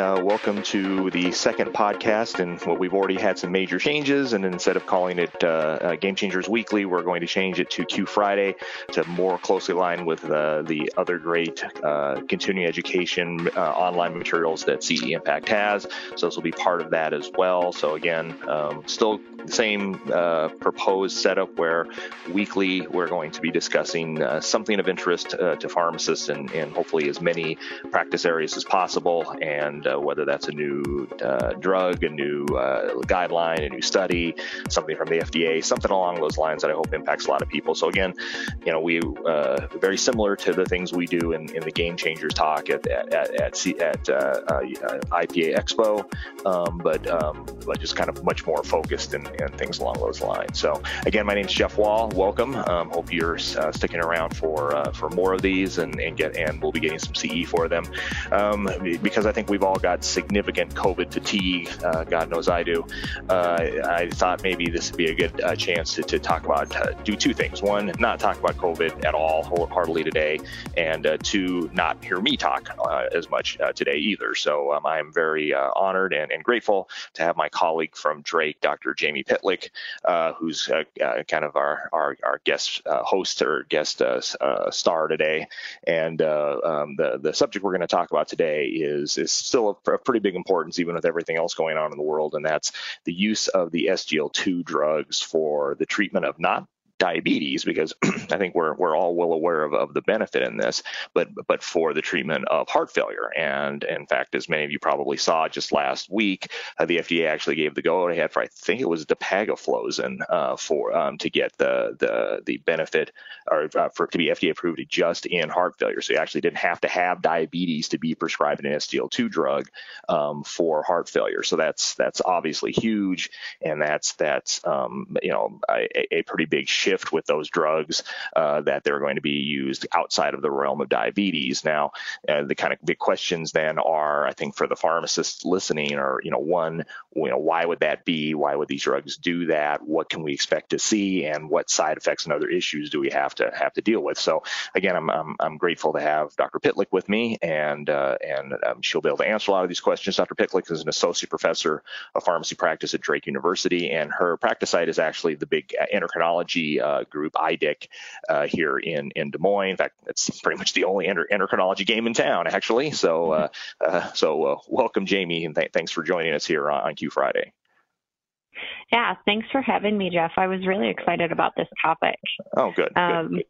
Uh, welcome to the second podcast. And what we've already had some major changes, and instead of calling it uh, uh, Game Changers Weekly, we're going to change it to Q Friday to more closely align with uh, the other great uh, continuing education uh, online materials that CE Impact has. So this will be part of that as well. So again, um, still the same proposed setup where weekly we're going to be discussing something of interest to pharmacists and, and hopefully as many practice areas as possible. And and uh, whether that's a new uh, drug, a new uh, guideline, a new study, something from the FDA, something along those lines that I hope impacts a lot of people. So again, you know, we uh, very similar to the things we do in, in the Game Changers talk at at at, C, at uh, IPA Expo, um, but um, but just kind of much more focused and, things along those lines. So again, my name is Geoff Wall. Welcome. Um, hope you're sticking around for for more of these and, and get and we'll be getting some CE for them um, because I think we've all got significant COVID fatigue. Uh, God knows I do. Uh, I thought maybe this would be a good uh, chance to, to, talk about, uh, do two things. One, not talk about COVID at all, hardly today, and two, not hear me talk as much today either. So um, I'm very honored and, and, grateful to have my colleague from Drake, Dr. Jamie Pitlick, who's kind of our, our, our guest host or guest star today. And um, the, the subject we're going to talk about today is, is still of pretty big importance, even with everything else going on in the world, and that's the use of the SGLT2 drugs for the treatment of not diabetes because I think we're we're all well aware of, of the benefit in this, but but for the treatment of heart failure. And in fact, as many of you probably saw just last week, uh, the FDA actually gave the go ahead for I think it was dapagliflozin uh, for um, to get the the the benefit or uh, for to be FDA approved just in heart failure. So you actually didn't have to have diabetes to be prescribed an SGLT2 drug um, for heart failure. So that's that's obviously huge, and that's that's um, you know a, a pretty big shift shift with those drugs uh, that they're going to be used outside of the realm of diabetes. Now, uh, the kind of big questions then are, I think, for the pharmacists listening, are you know, one, you know, why would that be? Why would these drugs do that? What can we expect to see, and what side effects and other issues do we have to have to deal with? So, again, I'm I'm, I'm grateful to have Dr. Pitlick with me, and uh, and um, she'll be able to answer a lot of these questions. Dr. Pitlick is an associate professor of pharmacy practice at Drake University, and her practice site is actually the big endocrinology uh, group, IDIC, uh, here in, in Des Moines. In fact, it's pretty much the only enter- endocrinology game in town, actually. So, uh, uh, so uh, welcome, Jamie, and th- thanks for joining us here on, on Q Friday. Yeah, thanks for having me, Geoff. I was really excited about this topic. Oh, good. Um, good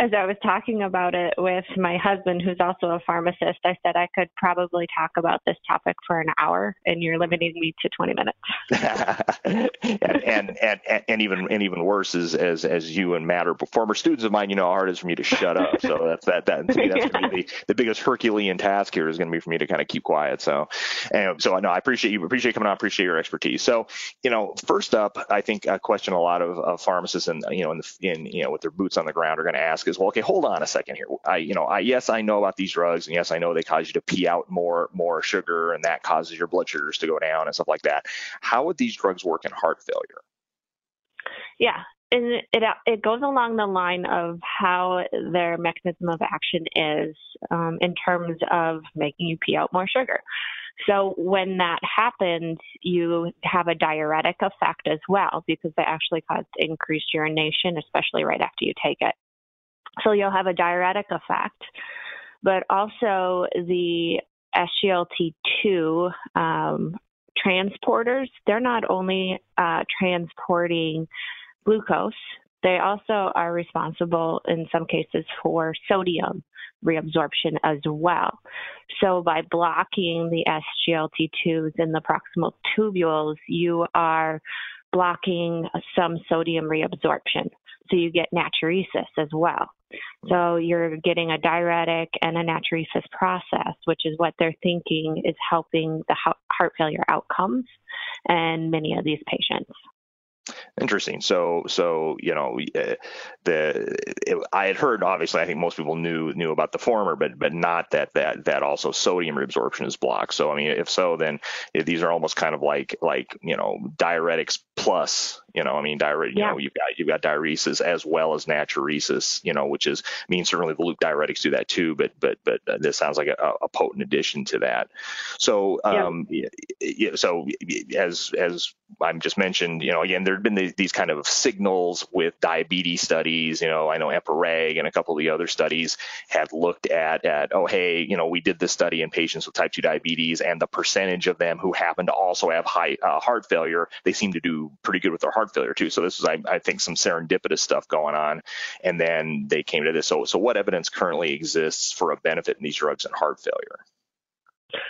as I was talking about it with my husband, who's also a pharmacist, I said I could probably talk about this topic for an hour, and you're limiting me to 20 minutes. and, and, and and even and even worse is as as you and Matt are former students of mine, you know how hard it is for me to shut up. So that's that that to me, that's yeah. the, the biggest Herculean task here is going to be for me to kind of keep quiet. So, and so I know I appreciate you appreciate coming on, appreciate your expertise. So, you know, first up, I think a question a lot of, of pharmacists and you know in the in you know with their boots on the ground are going to ask is, well, okay, hold on a second here. I, you know, I, yes, I know about these drugs, and yes, I know they cause you to pee out more, more sugar, and that causes your blood sugars to go down and stuff like that. How would these drugs work in heart failure? Yeah, and it it goes along the line of how their mechanism of action is um, in terms of making you pee out more sugar. So when that happens, you have a diuretic effect as well because they actually cause increased urination, especially right after you take it. So you'll have a diuretic effect, but also the SGLT2 um, transporters, they're not only uh, transporting glucose, they also are responsible in some cases for sodium reabsorption as well. So by blocking the SGLT2s in the proximal tubules, you are blocking some sodium reabsorption. So you get natriuresis as well. So you're getting a diuretic and a natriuresis process, which is what they're thinking is helping the heart failure outcomes and many of these patients. Interesting. So, so you know, uh, the it, I had heard obviously I think most people knew knew about the former, but but not that that that also sodium reabsorption is blocked. So I mean, if so, then these are almost kind of like like you know diuretics plus. You know, I mean, diuretic. You yeah. know, you've got you've got diuresis as well as natriuresis. You know, which is I mean certainly the loop diuretics do that too, but but but this sounds like a, a potent addition to that. So um, yeah. so as as I'm just mentioned, you know, again, there have been the, these kind of signals with diabetes studies. You know, I know EMPA-REG and a couple of the other studies have looked at, at, oh, hey, you know, we did this study in patients with type 2 diabetes, and the percentage of them who happen to also have high uh, heart failure, they seem to do pretty good with their heart failure too. So this is, I, I think, some serendipitous stuff going on. And then they came to this. So, so what evidence currently exists for a benefit in these drugs in heart failure?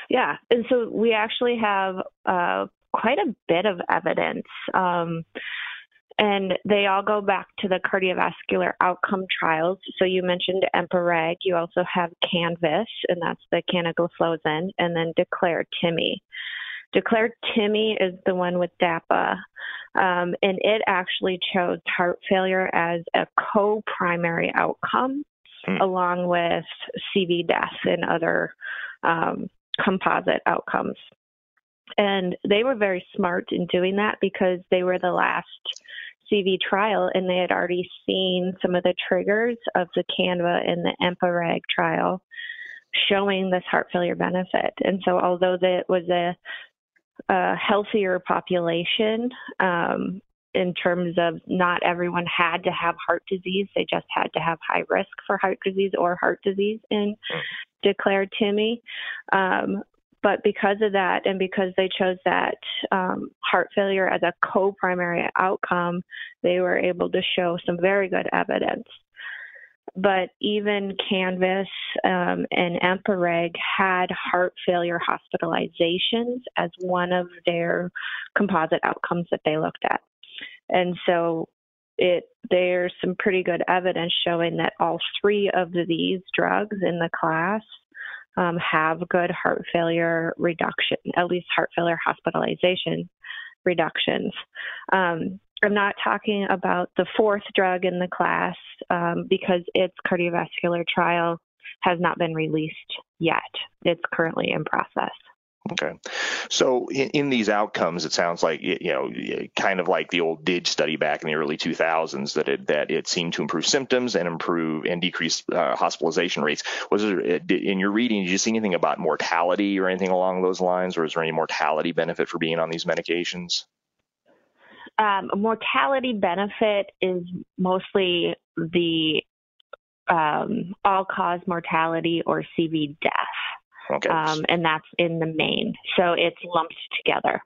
Yeah, and so we actually have uh, quite a bit of evidence. Um, and they all go back to the cardiovascular outcome trials. So you mentioned EMPA-REG. You also have CANVAS, and that's the canagliflozin, and then Declare TIMI. Declare TIMI is the one with DAPA, um, and it actually chose heart failure as a co-primary outcome, mm. along with CV death and other um, composite outcomes. And they were very smart in doing that because they were the last CV trial and they had already seen some of the triggers of the CANVA and the EMPA-REG trial showing this heart failure benefit. And so, although it was a, a healthier population um, in terms of not everyone had to have heart disease, they just had to have high risk for heart disease or heart disease in mm. declared TIMI. Um, but because of that, and because they chose that um, heart failure as a co primary outcome, they were able to show some very good evidence. But even Canvas um, and EMPA-REG had heart failure hospitalizations as one of their composite outcomes that they looked at. And so it there's some pretty good evidence showing that all three of these drugs in the class um, have good heart failure reduction, at least heart failure hospitalization reductions. Um, I'm not talking about the fourth drug in the class um, because its cardiovascular trial has not been released yet. It's currently in process. Okay. So in, in, these outcomes, it sounds like, you know, kind of like the old DIG study back in the early 2000s that it, that it seemed to improve symptoms and improve and decrease uh, hospitalization rates. Was there, in your reading, did you see anything about mortality or anything along those lines? Or is there any mortality benefit for being on these medications? Um, mortality benefit is mostly the um, all cause mortality or CV death. Okay. Um, and that's in the main. So it's lumped together.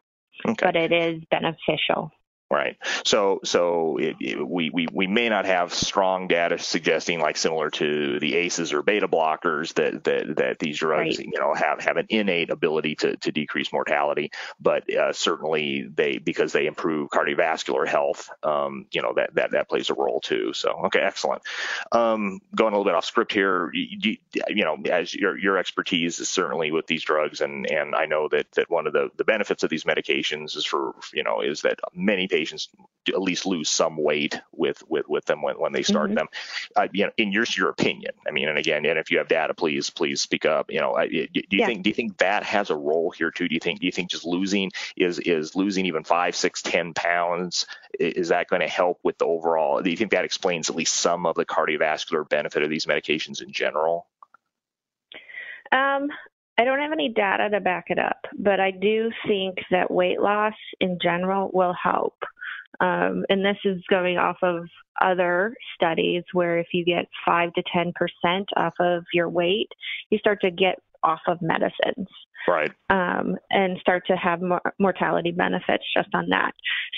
Okay. But it is beneficial. Right. So, so it, it, we, we we may not have strong data suggesting, like similar to the ACEs or beta blockers, that that, that these drugs, right. you know, have have an innate ability to, to decrease mortality. But uh, certainly, they because they improve cardiovascular health, um, you know, that that that plays a role too. So, okay, excellent. Um, going a little bit off script here, you, you know, as your your expertise is certainly with these drugs, and and I know that that one of the the benefits of these medications is for you know is that many patients at least lose some weight with with with them when, when they start mm-hmm. them. Uh, you know, in your your opinion, I mean, and again, and if you have data, please please speak up. You know, do you yeah. think do you think that has a role here too? Do you think do you think just losing is is losing even five, six, ten pounds is that going to help with the overall? Do you think that explains at least some of the cardiovascular benefit of these medications in general? Um, I don't have any data to back it up, but I do think that weight loss in general will help. Um, and this is going off of other studies where if you get 5 to 10% off of your weight, you start to get off of medicines. Right. Um, and start to have more mortality benefits just on that.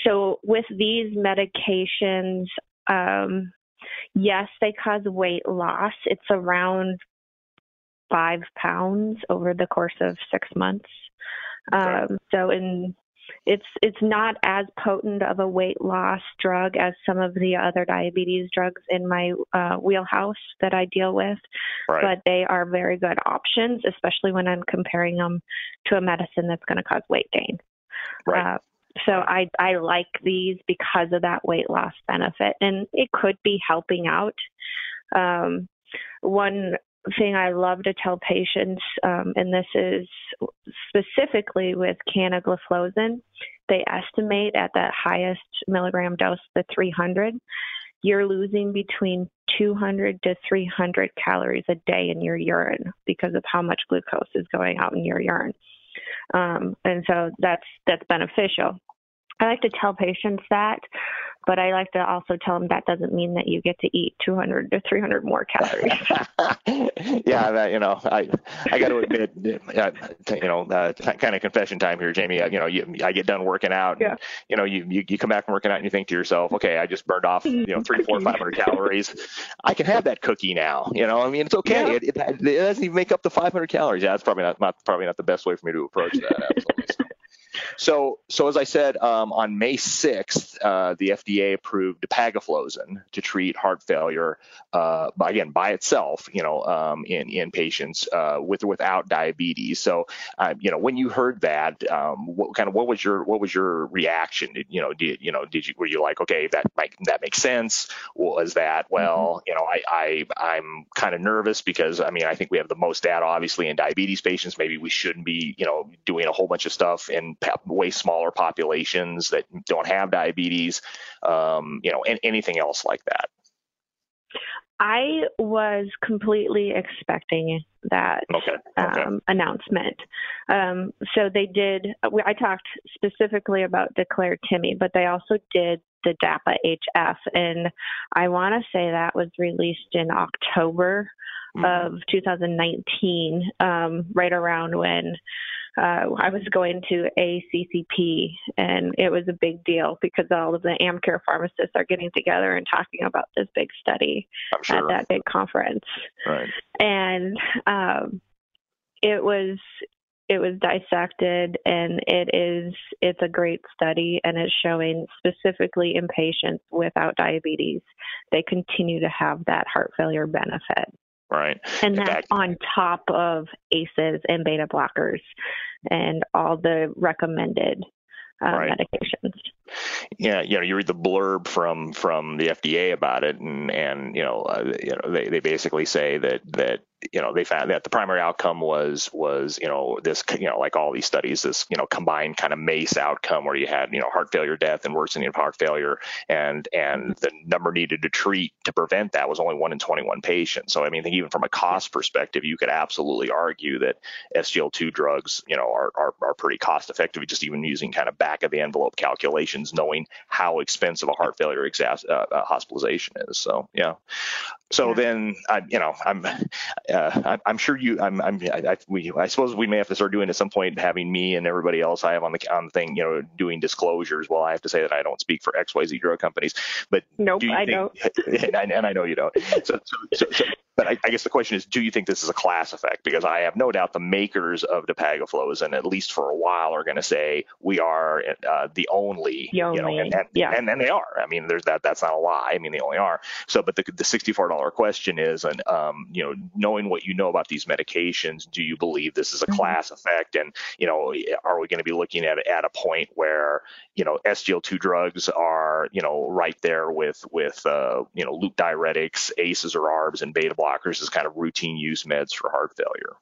So with these medications, um, yes, they cause weight loss. It's around five pounds over the course of six months. Um, so in it's it's not as potent of a weight loss drug as some of the other diabetes drugs in my uh, wheelhouse that I deal with, right. but they are very good options, especially when I'm comparing them to a medicine that's going to cause weight gain. Right. Uh, So I I like these because of that weight loss benefit, and it could be helping out. Um, one thing I love to tell patients, um, and this is specifically with canagliflozin, they estimate at that highest milligram dose, the 300, you're losing between 200 to 300 calories a day in your urine because of how much glucose is going out in your urine. Um, and so that's that's beneficial. I like to tell patients that, but I like to also tell them that doesn't mean that you get to eat 200 to 300 more calories. yeah, that, you know, I I got to admit, you know, uh, kind of confession time here, Jamie. Uh, you know, you, I get done working out, yeah. and, you know, you, you you come back from working out and you think to yourself, okay, I just burned off, you know, three, four, five hundred calories. I can have that cookie now. You know, I mean, it's okay. Yeah. It, it, it doesn't even make up the 500 calories. Yeah, that's probably not, not probably not the best way for me to approach that. Absolutely. So, so so as I said, um, on May 6th, uh, the FDA approved dapagliflozin to treat heart failure, uh, again by itself, you know, um, in in patients uh, with or without diabetes. So, uh, you know, when you heard that, um, what kind of what was your what was your reaction? Did, you know, did you know did you were you like okay that might that makes sense? Was that well, mm-hmm. you know, I I I'm kind of nervous because I mean I think we have the most data obviously in diabetes patients. Maybe we shouldn't be you know doing a whole bunch of stuff in way smaller populations that don't have diabetes, um, you know, and anything else like that? I was completely expecting that okay. Okay. Um, announcement. Um, so they did. I talked specifically about Declare TIMI, but they also did the DAPA HF, and I want to say that was released in October mm-hmm. of 2019, um, right around when uh, I was going to ACCP, and it was a big deal because all of the AmCare pharmacists are getting together and talking about this big study sure. at that big conference. Right. And um, it was it was dissected, and it is it's a great study, and it's showing specifically in patients without diabetes, they continue to have that heart failure benefit. Right. And that's fact, on top of ACEs and beta blockers and all the recommended uh, right. medications. Yeah, you know, you read the blurb from from the FDA about it, and and you know, uh, you know, they, they basically say that that you know they found that the primary outcome was was you know this you know like all these studies this you know combined kind of MACE outcome where you had you know heart failure death and worsening of heart failure. And and the number needed to treat to prevent that was only one in 21 patients. So I mean I think even from a cost perspective you could absolutely argue that SGLT2 drugs you know are are, are pretty cost effective just even using kind of back of the envelope calculations knowing how expensive a heart failure uh, uh, hospitalization is so yeah so yeah. then I you know I'm uh, I'm sure you. I'm. I'm I, we. I suppose we may have to start doing at some point, having me and everybody else I have on the on the thing, you know, doing disclosures. Well, I have to say that I don't speak for X Y Z drug companies, but nope, do I think, don't. And I, and I know you don't. So, so, so, so but I, I, guess the question is, do you think this is a class effect? Because I have no doubt the makers of dapagliflozin, at least for a while, are going to say we are uh, the only, the only, you know, and, and, yeah. and, and they are. I mean, there's that. That's not a lie. I mean, they only are. So, but the the sixty-four dollar question is, and um, you know, knowing what you know about these medications, do you believe this is a mm-hmm. class effect? And you know, are we going to be looking at at a point where you know SGLT2 drugs are you know right there with with uh, you know loop diuretics, ACEs or ARBs, and beta blockers? blockers as kind of routine use meds for heart failure?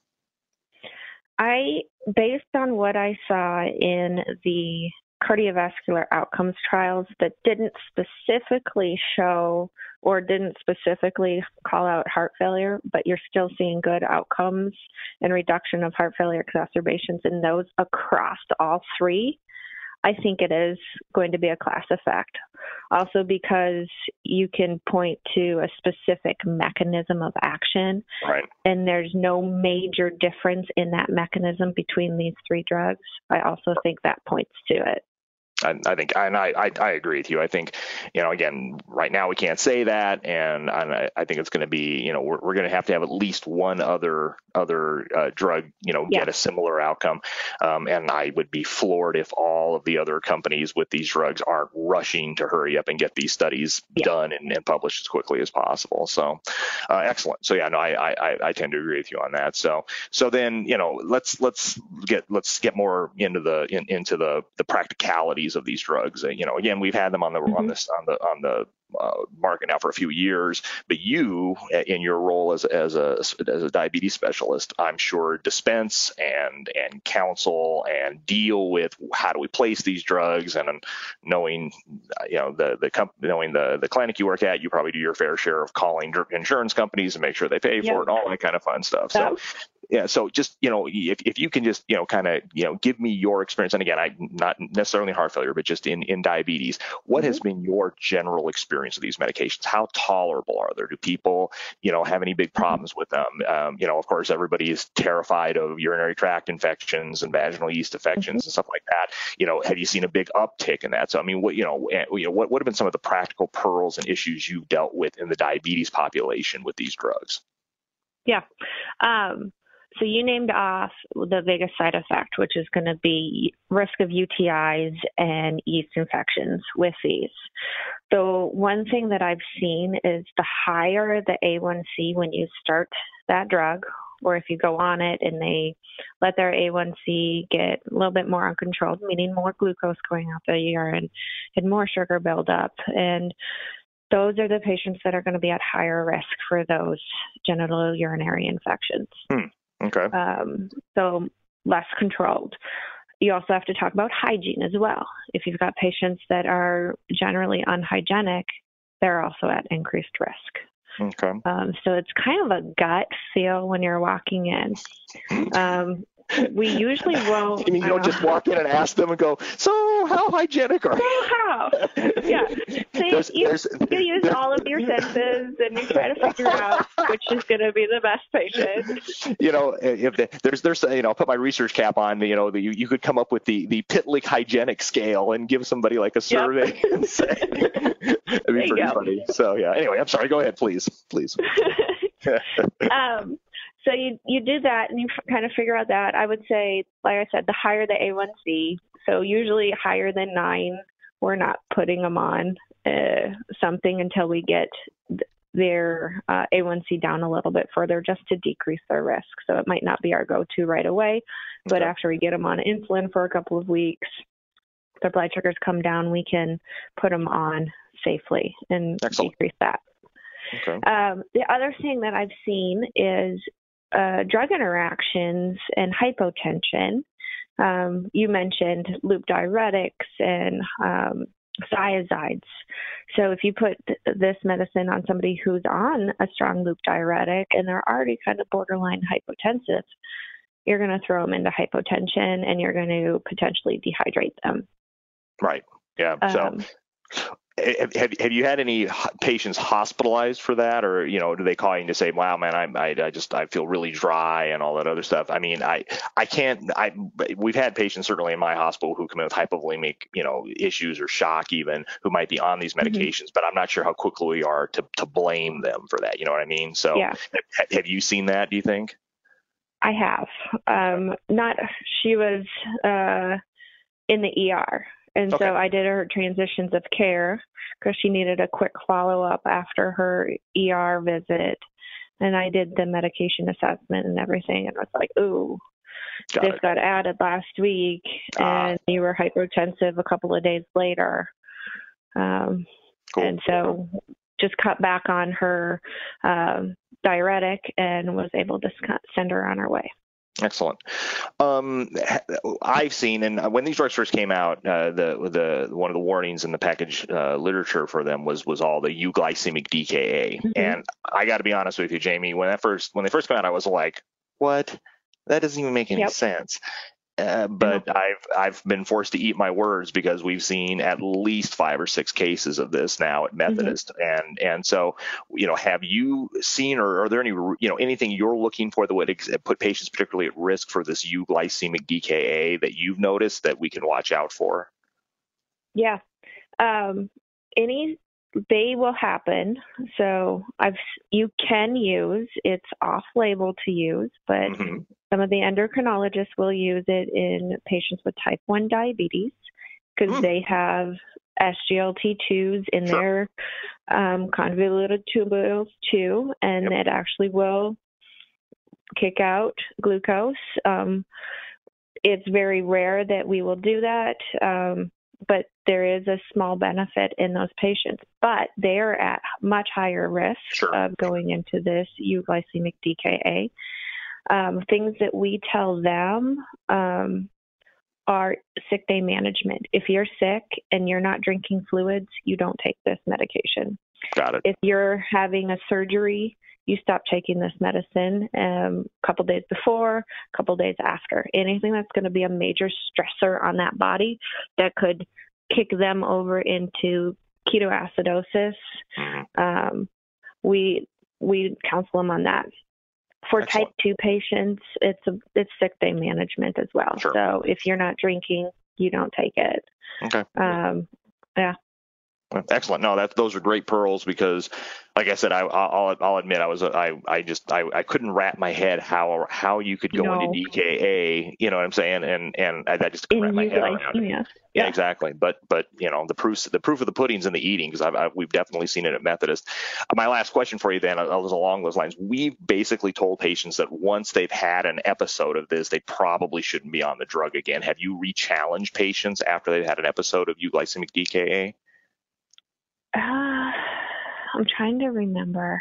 I, based on what I saw in the cardiovascular outcomes trials that didn't specifically show or didn't specifically call out heart failure, but you're still seeing good outcomes and reduction of heart failure exacerbations in those across all three. I think it is going to be a class effect. Also, because you can point to a specific mechanism of action, right. and there's no major difference in that mechanism between these three drugs. I also think that points to it. I, I think, and I, I, I, agree with you. I think, you know, again, right now we can't say that, and, and I, I, think it's going to be, you know, we're, we're going to have to have at least one other other uh, drug, you know, yeah. get a similar outcome. Um, and I would be floored if all of the other companies with these drugs aren't rushing to hurry up and get these studies yeah. done and, and, published as quickly as possible. So, uh, excellent. So yeah, no, I, I, I tend to agree with you on that. So, so then, you know, let's let's get let's get more into the in, into the the practicalities of these drugs. Uh, you know, again, we've had them on the mm-hmm. on this on the on the uh, market now for a few years. But you, in your role as as a as a diabetes specialist, I'm sure dispense and and counsel and deal with how do we place these drugs, and knowing you know the the comp- knowing the the clinic you work at, you probably do your fair share of calling insurance companies and make sure they pay for it and all that kind of fun stuff. So yeah so just you know if, if you can just you know kind of you know give me your experience and again i not necessarily heart failure but just in in diabetes what mm-hmm. has been your general experience of these medications how tolerable are they do people you know have any big mm-hmm. problems with them um, you know of course everybody is terrified of urinary tract infections and vaginal yeast infections mm-hmm. and stuff like that you know have you seen a big uptick in that so i mean what you know, eh, you know what, what have been some of the practical pearls and issues you've dealt with in the diabetes population with these drugs yeah. Um, so you named off the biggest side effect, which is going to be risk of UTIs and yeast infections with these. So one thing that I've seen is the higher the A1C when you start that drug, or if you go on it and they let their A1C get a little bit more uncontrolled, meaning more glucose going out the urine and more sugar buildup. And those are the patients that are going to be at higher risk for those genital urinary infections. Hmm. Okay. Um, so less controlled. You also have to talk about hygiene as well. If you've got patients that are generally unhygienic, they're also at increased risk. Okay. Um, so it's kind of a gut feel when you're walking in. Um, we usually won't. You mean you don't uh, just walk in and ask them and go, "So how hygienic are you?" how? Yeah. So there's, you, there's, you use all of your senses and you try to figure out which is going to be the best patient. You know, if the, there's there's you know, I'll put my research cap on. You know, the, you you could come up with the the Pitlick hygienic scale and give somebody like a survey yep. and say that'd be pretty funny. So yeah. Anyway, I'm sorry. Go ahead, please, please. um, so you you do that and you kind of figure out that. I would say, like I said, the higher the A1C, so usually higher than nine, we're not putting them on uh, something until we get their uh, A1C down a little bit further, just to decrease their risk. So it might not be our go-to right away, but okay. after we get them on insulin for a couple of weeks, their blood sugars come down, we can put them on safely and Excellent. decrease that. Okay. Um, the other thing that I've seen is uh, drug interactions and hypotension. Um, you mentioned loop diuretics and um, thiazides. So if you put th- this medicine on somebody who's on a strong loop diuretic and they're already kind of borderline hypotensive, you're going to throw them into hypotension and you're going to potentially dehydrate them. Right. Yeah. So have, have you had any patients hospitalized for that or you know do they call you to say wow man I, I, I just i feel really dry and all that other stuff i mean i i can't i we've had patients certainly in my hospital who come in with hypovolemic you know issues or shock even who might be on these mm-hmm. medications mm-hmm. but i'm not sure how quickly we are to to blame them for that you know what i mean so yeah. have, have you seen that do you think i have um not she was uh in the er and okay. so I did her transitions of care because she needed a quick follow up after her ER visit. And I did the medication assessment and everything, and I was like, "Ooh, got this it. got added last week, ah. and you were hypertensive a couple of days later." Um, cool. And so, just cut back on her um, diuretic and was able to send her on her way. Excellent. Um, I've seen, and when these drugs first came out, uh, the the one of the warnings in the package uh, literature for them was was all the euglycemic DKA. Mm-hmm. And I got to be honest with you, Jamie, when that first when they first came out, I was like, what? That doesn't even make any yep. sense. Uh, but I've I've been forced to eat my words because we've seen at least five or six cases of this now at mm-hmm. Methodist, mm-hmm. and and so you know, have you seen or are there any you know anything you're looking for that would ex- put patients particularly at risk for this euglycemic DKA that you've noticed that we can watch out for? Yeah, um, any they will happen. So I've you can use it's off label to use, but mm-hmm. some of the endocrinologists will use it in patients with type 1 diabetes because mm. they have SGLT2s in sure. their um, convoluted tubules too, and yep. it actually will kick out glucose. Um, it's very rare that we will do that. Um, but there is a small benefit in those patients, but they are at much higher risk Sure. of going into this euglycemic DKA. Um, things that we tell them um, are sick day management. If you're sick and you're not drinking fluids, you don't take this medication. Got it. If you're having a surgery, you stop taking this medicine um, a couple days before, a couple days after. Anything that's going to be a major stressor on that body that could kick them over into ketoacidosis, Mhm. um, we we counsel them on that. For Excellent. type two patients, it's a it's sick day management as well. Sure. So if you're not drinking, you don't take it. Okay. Um, Excellent. No, that those are great pearls because, like I said, I, I'll I'll admit I was I I just I, I couldn't wrap my head how how you could go No. into DKA. You know what I'm saying? And and I, I just couldn't in wrap my head around it. Yeah, Yeah. exactly. But but you know the proof the proof of the pudding's in the eating because I've, I've we've definitely seen it at Methodist. My last question for you then uh, was along those lines. We've basically told patients that once they've had an episode of this, they probably shouldn't be on the drug again. Have you re-challenged patients after they've had an episode of euglycemic DKA? Uh, I'm trying to remember.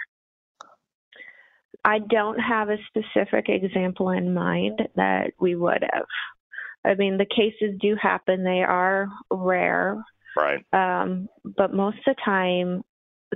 I don't have a specific example in mind that we would have. I mean, the cases do happen. They are rare, Right. um, but most of the time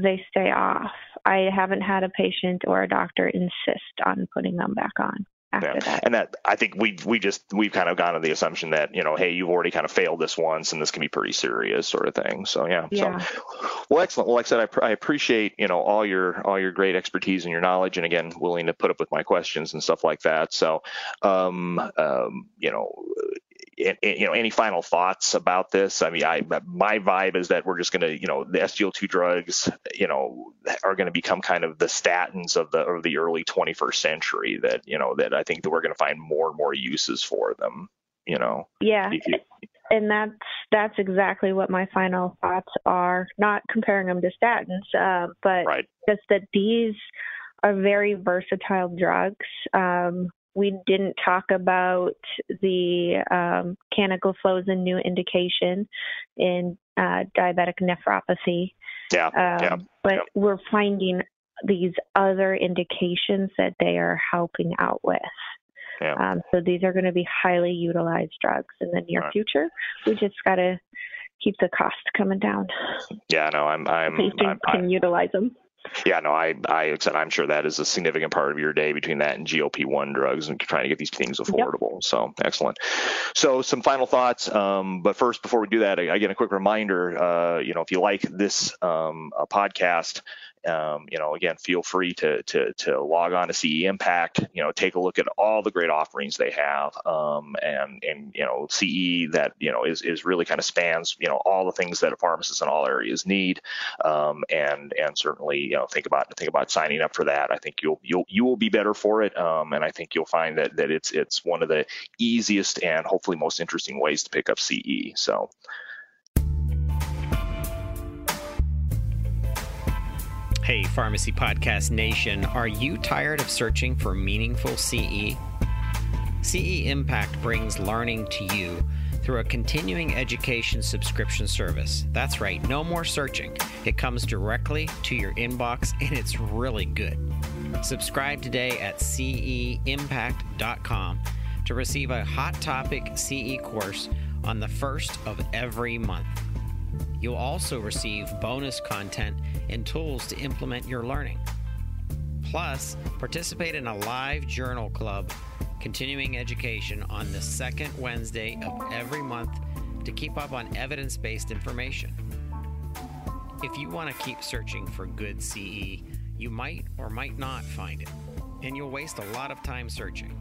they stay off. I haven't had a patient or a doctor insist on putting them back on after Yeah. that. And that I think we've we just we've kind of gone to the assumption that you know, hey, you've already kind of failed this once, and this can be pretty serious, sort of thing. So yeah. Yeah. So well, excellent. Well, like I said, I, pr- I appreciate you know all your all your great expertise and your knowledge, and again, willing to put up with my questions and stuff like that. So, um, um, you know. You know, any final thoughts about this? I mean, I my vibe is that we're just going to, you know, the SGLT drugs, you know, are going to become kind of the statins of the of the early 21st century. That you know, that I think that we're going to find more and more uses for them. You know, Yeah, you- and that's that's exactly what my final thoughts are. Not comparing them to statins, uh, but right? just that these are very versatile drugs. Um, we didn't talk about the um, canagliflozin new indication in uh, diabetic nephropathy, Yeah, um, yeah, but yeah. we're finding these other indications that they are helping out with. Yeah. Um, so these are going to be highly utilized drugs in the near Right. future. We just got to keep the cost coming down. yeah. No, I'm, I'm, Patients I'm can utilize them. Yeah, no, I, I said I'm sure that is a significant part of your day between that and GLP-1 drugs and trying to get these things affordable. So excellent. So some final thoughts, um, but first, before we do that, again, a quick reminder. Uh, you know, if you like this um, podcast. Um, you know, again, feel free to, to to log on to CE Impact. You know, take a look at all the great offerings they have, um, and and you know, CE that you know is is really kind of spans you know all the things that a pharmacist in all areas need um, and and certainly you know think about think about signing up for that. I think you'll you'll you will be better for it, um, and I think you'll find that that it's it's one of the easiest and hopefully most interesting ways to pick up CE. So. Hey, Pharmacy Podcast Nation, are you tired of searching for meaningful CE? CE Impact brings learning to you through a continuing education subscription service. That's right, no more searching. It comes directly to your inbox and it's really good. Subscribe today at ceimpact.com to receive a hot topic CE course on the first of every month. You'll also receive bonus content and tools to implement your learning. Plus, participate in a live journal club continuing education on the second Wednesday of every month to keep up on evidence based information. If you want to keep searching for good CE, you might or might not find it, and you'll waste a lot of time searching.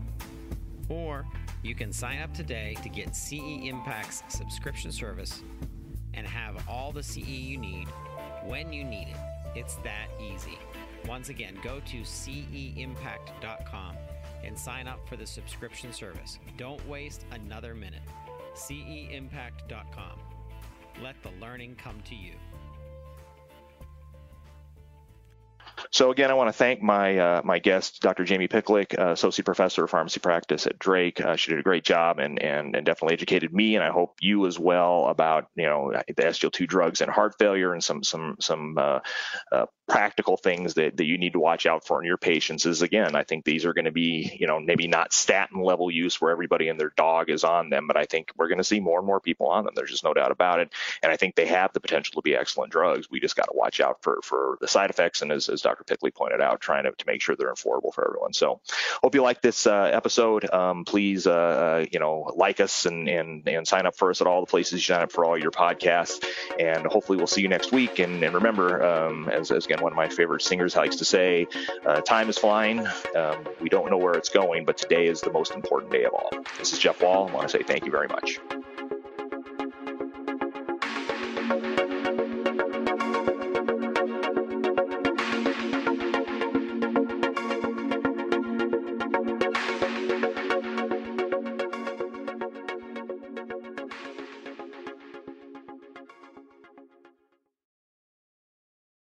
Or you can sign up today to get CE Impact's subscription service and have all the CE you need when you need it. It's that easy. Once again, go to ceimpact.com and sign up for the subscription service. Don't waste another minute. ceimpact.com. Let the learning come to you. So again, I want to thank my uh, my guest, Dr. Jamie Pitlick, uh, associate professor of pharmacy practice at Drake. Uh, she did a great job and, and and definitely educated me, and I hope you as well about you know the SGLT2 drugs and heart failure and some some some uh, uh, practical things that, that you need to watch out for in your patients. Is again, I think these are going to be you know maybe not statin level use where everybody and their dog is on them, but I think we're going to see more and more people on them. There's just no doubt about it, and I think they have the potential to be excellent drugs. We just got to watch out for for the side effects and as, as Dr. Pitlick pointed out, trying to, to make sure they're affordable for everyone. So hope you like this uh, episode. Um, please, uh, uh, you know, like us and, and, and sign up for us at all the places you sign up for all your podcasts. And hopefully we'll see you next week. And, and remember, um, as, as, again, one of my favorite singers likes to say, uh, time is flying. Um, we don't know where it's going, but today is the most important day of all. This is Geoff Wall. I want to say thank you very much.